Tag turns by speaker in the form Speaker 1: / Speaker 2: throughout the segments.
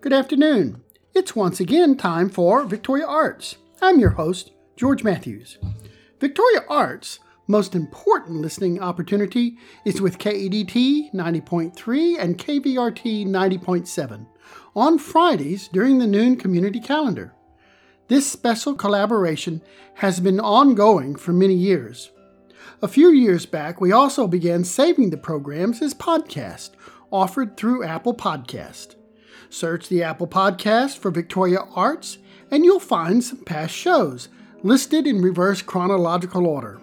Speaker 1: Good afternoon. It's once again time for Victoria Arts. I'm your host, George Matthews. Victoria Arts' most important listening opportunity is with KEDT 90.3 and KVRT 90.7 on Fridays during the noon community calendar. This special collaboration has been ongoing for many years. A few years back, we also began saving the programs as podcasts offered through Apple Podcast. Search the Apple Podcast for Victoria Arts, and you'll find some past shows listed in reverse chronological order.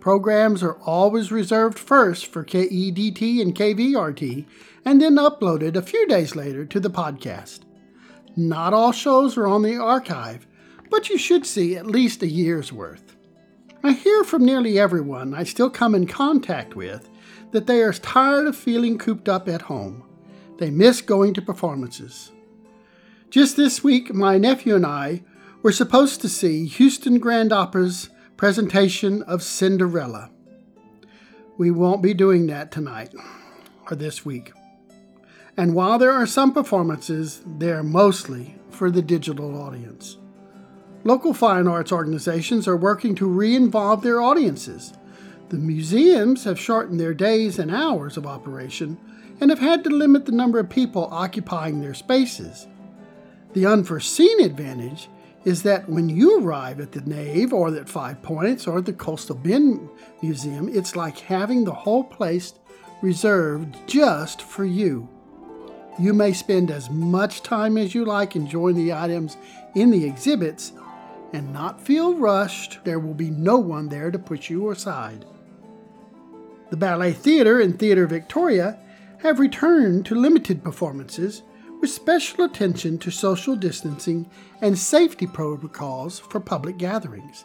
Speaker 1: Programs are always reserved first for KEDT and KVRT, and then uploaded a few days later to the podcast. Not all shows are on the archive, but you should see at least a year's worth. I hear from nearly everyone I still come in contact with that they are tired of feeling cooped up at home. They miss going to performances. Just this week, my nephew and I were supposed to see Houston Grand Opera's presentation of Cinderella. We won't be doing that tonight or this week. And while there are some performances, they are mostly for the digital audience. Local fine arts organizations are working to re involve their audiences. The museums have shortened their days and hours of operation and have had to limit the number of people occupying their spaces. The unforeseen advantage is that when you arrive at the Nave or at Five Points or the Coastal Bend Museum, it's like having the whole place reserved just for you. You may spend as much time as you like enjoying the items in the exhibits and not feel rushed. There will be no one there to push you aside. The Ballet Theater and Theater Victoria have returned to limited performances with special attention to social distancing and safety protocols for public gatherings.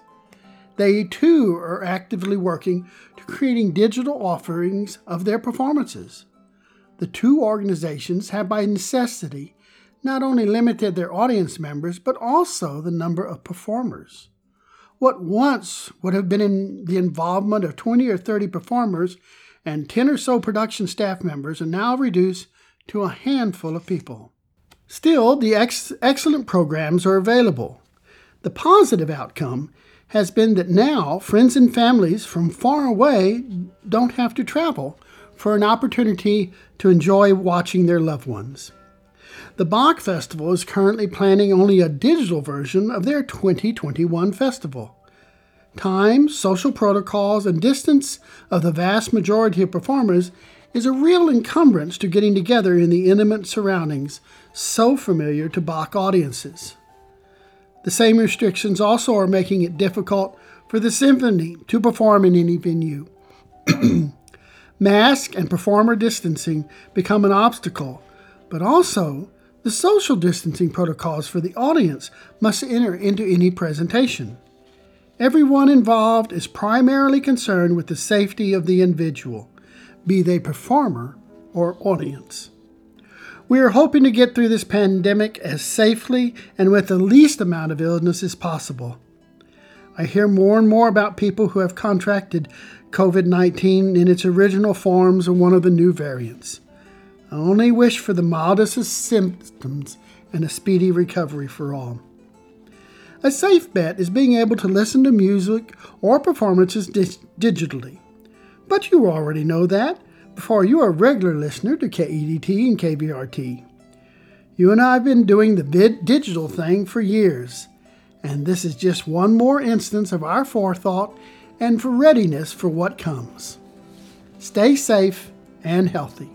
Speaker 1: They too are actively working to creating digital offerings of their performances. The two organizations have by necessity not only limited their audience members but also the number of performers. What once would have been in the involvement of 20 or 30 performers and 10 or so production staff members are now reduced to a handful of people. Still, the ex- excellent programs are available. The positive outcome has been that now friends and families from far away don't have to travel for an opportunity to enjoy watching their loved ones. The Bach Festival is currently planning only a digital version of their 2021 festival. Time, social protocols, and distance of the vast majority of performers is a real encumbrance to getting together in the intimate surroundings so familiar to Bach audiences. The same restrictions also are making it difficult for the symphony to perform in any venue. Mask and performer distancing become an obstacle, but also the social distancing protocols for the audience must enter into any presentation. Everyone involved is primarily concerned with the safety of the individual, be they performer or audience. We are hoping to get through this pandemic as safely and with the least amount of illness as possible. I hear more and more about people who have contracted COVID 19 in its original forms or one of the new variants. I only wish for the mildest of symptoms and a speedy recovery for all. A safe bet is being able to listen to music or performances di- digitally. But you already know that before you are a regular listener to KEDT and KVRT. You and I have been doing the vid- digital thing for years, and this is just one more instance of our forethought and for readiness for what comes. Stay safe and healthy.